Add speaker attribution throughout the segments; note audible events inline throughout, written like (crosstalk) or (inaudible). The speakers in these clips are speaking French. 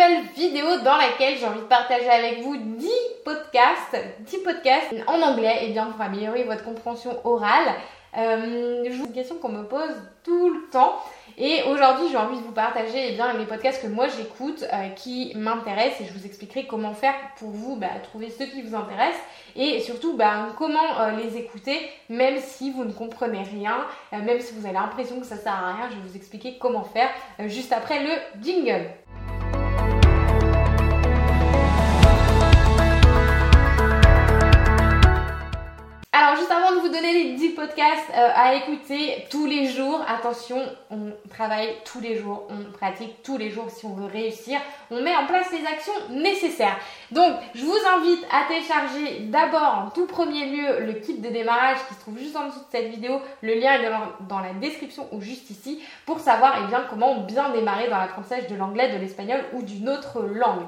Speaker 1: nouvelle vidéo dans laquelle j'ai envie de partager avec vous 10 podcasts, 10 podcasts en anglais et bien pour améliorer votre compréhension orale. Euh, je vous une question qu'on me pose tout le temps et aujourd'hui j'ai envie de vous partager eh bien, les podcasts que moi j'écoute euh, qui m'intéressent et je vous expliquerai comment faire pour vous bah, trouver ceux qui vous intéressent et surtout bah, comment euh, les écouter même si vous ne comprenez rien, euh, même si vous avez l'impression que ça sert à rien, je vais vous expliquer comment faire juste après le jingle. Juste avant de vous donner les 10 podcasts euh, à écouter tous les jours, attention, on travaille tous les jours, on pratique tous les jours si on veut réussir, on met en place les actions nécessaires. Donc je vous invite à télécharger d'abord en tout premier lieu le kit de démarrage qui se trouve juste en dessous de cette vidéo, le lien est dans la description ou juste ici pour savoir eh comment bien démarrer dans l'apprentissage de l'anglais, de l'espagnol ou d'une autre langue.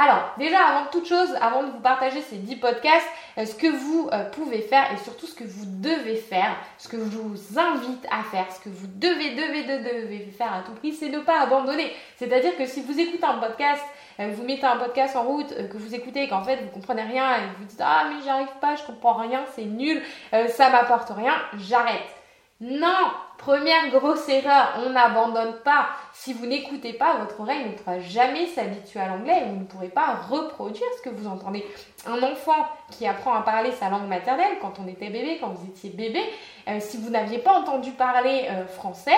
Speaker 1: Alors, déjà, avant toute chose, avant de vous partager ces 10 podcasts, euh, ce que vous euh, pouvez faire et surtout ce que vous devez faire, ce que je vous invite à faire, ce que vous devez, devez, devez faire à tout prix, c'est ne pas abandonner. C'est-à-dire que si vous écoutez un podcast, euh, vous mettez un podcast en route, que vous écoutez et qu'en fait vous comprenez rien et vous dites ah mais j'y arrive pas, je comprends rien, c'est nul, ça m'apporte rien, j'arrête. Non, première grosse erreur, on n'abandonne pas. Si vous n'écoutez pas, votre oreille ne pourra jamais s'habituer à l'anglais et vous ne pourrez pas reproduire ce que vous entendez. Un enfant qui apprend à parler sa langue maternelle quand on était bébé, quand vous étiez bébé, euh, si vous n'aviez pas entendu parler euh, français,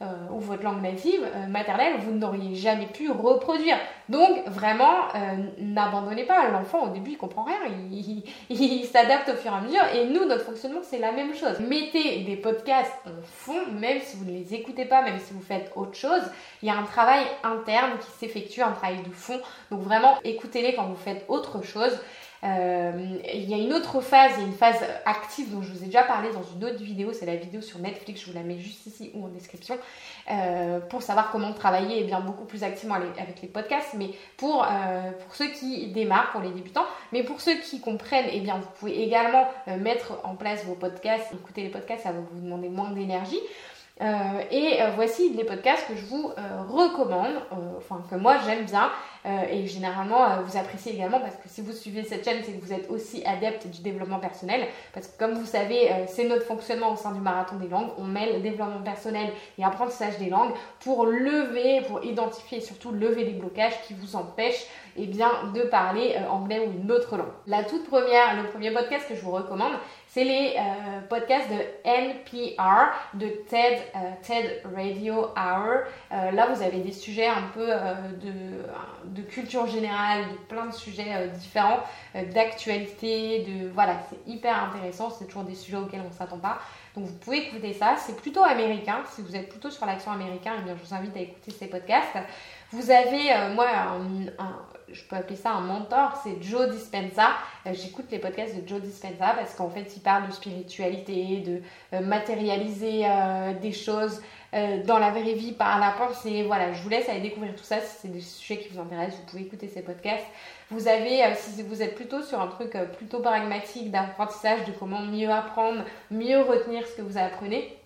Speaker 1: euh, ou votre langue native euh, maternelle, vous n'auriez jamais pu reproduire. Donc vraiment, euh, n'abandonnez pas. L'enfant au début il comprend rien, il, (laughs) s'adapte au fur et à mesure. Et nous, notre fonctionnement, c'est la même chose. Mettez des podcasts en fond, même si vous ne les écoutez pas, même si vous faites autre chose. Il y a un travail interne qui s'effectue, un travail de fond. Donc vraiment, écoutez-les quand vous faites autre chose. Euh, il y a une autre phase, une phase active dont je vous ai déjà parlé dans une autre vidéo, c'est la vidéo sur Netflix, je vous la mets juste ici ou en description, euh, pour savoir comment travailler et bien, beaucoup plus activement avec les podcasts, mais pour, euh, pour ceux qui démarrent, pour les débutants, mais pour ceux qui comprennent, et eh bien, vous pouvez également mettre en place vos podcasts, écouter les podcasts, ça va vous demander moins d'énergie. et voici les podcasts que je vous recommande, enfin que moi j'aime bien, et généralement, euh, vous appréciez également parce que si vous suivez cette chaîne, c'est que vous êtes aussi adepte du développement personnel. Parce que comme vous savez, euh, c'est notre fonctionnement au sein du marathon des langues. On mêle développement personnel et apprentissage des langues pour lever, pour identifier et surtout lever les blocages qui vous empêchent eh bien, de parler anglais ou une autre langue. La toute première, le premier podcast que je vous recommande, c'est les podcasts de NPR, de TED, TED Radio Hour. là, vous avez des sujets un peu de de culture générale, de plein de sujets euh, différents, euh, d'actualité, de voilà, c'est hyper intéressant, c'est toujours des sujets auxquels on ne s'attend pas. Donc vous pouvez écouter ça, c'est plutôt américain, si vous êtes plutôt sur l'accent américain, eh je vous invite à écouter ces podcasts. Vous avez, euh, moi, je peux appeler ça un mentor, c'est Joe Dispenza. J'écoute les podcasts de Joe Dispenza parce qu'en fait, il parle de spiritualité, de matérialiser des choses, euh, dans la vraie vie par la pensée. Voilà, je vous laisse aller découvrir tout ça. Si c'est des sujets qui vous intéressent, vous pouvez écouter ces podcasts. Vous avez, euh, si vous êtes plutôt sur un truc euh, plutôt pragmatique d'apprentissage, de comment mieux apprendre, mieux retenir ce que vous apprenez,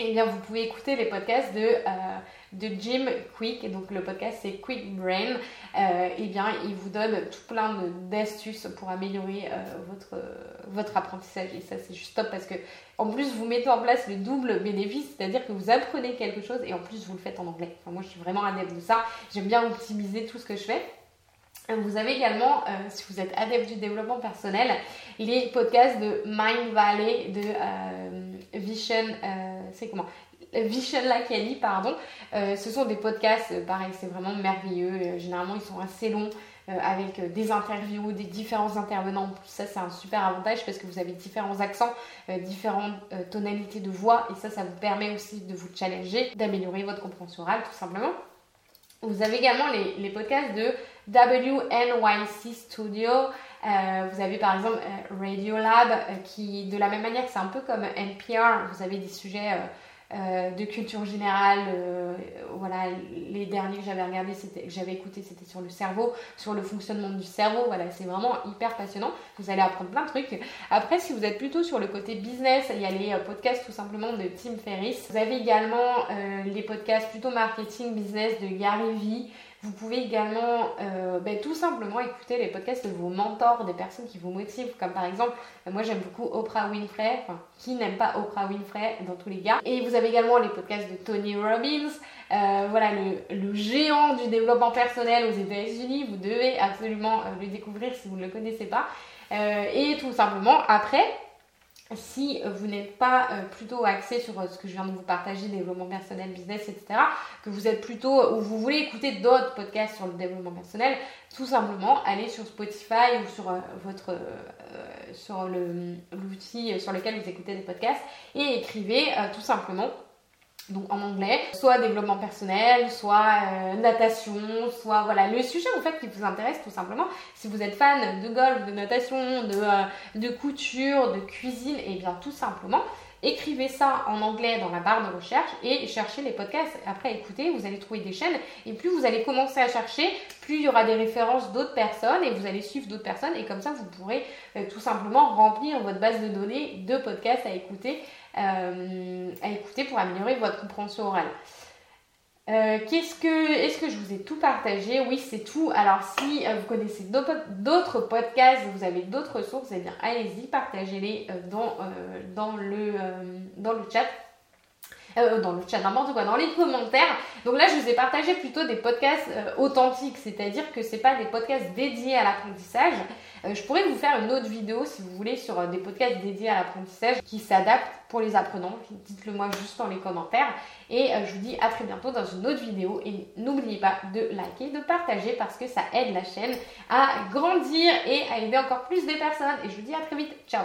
Speaker 1: eh bien vous pouvez écouter les podcasts de de Jim Quick, donc le podcast c'est Quick Brain, euh, et bien il vous donne tout plein d'astuces pour améliorer euh, votre, votre apprentissage. Et ça c'est juste top parce que en plus vous mettez en place le double bénéfice, c'est-à-dire que vous apprenez quelque chose et en plus vous le faites en anglais. moi je suis vraiment adepte de ça, j'aime bien optimiser tout ce que je fais. Vous avez également, euh, si vous êtes adepte du développement personnel, les podcasts de Mind Valley, de Vision, c'est comment? Vision Kelly, pardon. Euh, ce sont des podcasts, euh, pareil, c'est vraiment merveilleux. Euh, généralement, ils sont assez longs. avec des interviews, des différents intervenants. Ça, c'est un super avantage parce que vous avez différents accents, différentes tonalités de voix et ça, ça vous permet aussi de vous challenger, d'améliorer votre compréhension orale tout simplement. Vous avez également les, les podcasts de WNYC Studio. vous avez par exemple Radio Lab qui, de la même manière c'est un peu comme NPR, vous avez des sujets euh, de culture générale. Euh, voilà, les derniers que j'avais regardé, que j'avais écouté, c'était sur le cerveau, sur le fonctionnement du cerveau. Voilà, c'est vraiment hyper passionnant. Vous allez apprendre plein de trucs. Après, si vous êtes plutôt sur le côté business, il y a les euh, podcasts tout simplement de Tim Ferriss. Vous avez également les podcasts plutôt marketing business de Gary Vee. Vous pouvez également euh, ben, tout simplement écouter les podcasts de vos mentors, des personnes qui vous motivent, comme par exemple, moi j'aime beaucoup Oprah Winfrey, enfin, qui n'aime pas Oprah Winfrey dans tous les cas. Et vous avez également les podcasts de Tony Robbins, euh, voilà le, géant du développement personnel aux États-Unis. Vous devez absolument le découvrir si vous ne le connaissez pas. et tout simplement, après, si vous n'êtes pas euh, plutôt axé sur euh, ce que je viens de vous partager, développement personnel, business, etc., que vous êtes plutôt, ou vous voulez écouter d'autres podcasts sur le développement personnel, tout simplement, allez sur Spotify ou sur euh, votre, sur l'outil sur lequel vous écoutez des podcasts et écrivez tout simplement donc en anglais, soit développement personnel, soit euh, natation, soit voilà le sujet en fait qui vous intéresse tout simplement. Si vous êtes fan de golf, de natation, de, euh, couture, de cuisine, et eh bien tout simplement écrivez ça en anglais dans la barre de recherche et cherchez les podcasts. Après écoutez, vous allez trouver des chaînes et plus vous allez commencer à chercher, plus il y aura des références d'autres personnes et vous allez suivre d'autres personnes et comme ça vous pourrez euh, tout simplement remplir votre base de données de podcasts à écouter euh, à écouter pour améliorer votre compréhension orale. Euh, qu'est-ce que, est-ce que je vous ai tout partagé? Oui, c'est tout. Alors, si euh, vous connaissez d'autres podcasts, vous avez d'autres ressources, eh bien, allez-y, partagez-les dans, dans, le, dans le chat. Dans le chat, n'importe quoi, dans les commentaires. Donc là, je vous ai partagé plutôt des podcasts authentiques, c'est-à-dire que ce pas des podcasts dédiés à l'apprentissage, euh, je pourrais vous faire une autre vidéo si vous voulez sur euh, des podcasts dédiés à l'apprentissage qui s'adaptent pour les apprenants. Dites-le moi juste dans les commentaires. Et euh, je vous dis à très bientôt dans une autre vidéo. Et n'oubliez pas de liker, de partager parce que ça aide la chaîne à grandir et à aider encore plus des personnes. Et je vous dis à très vite. Ciao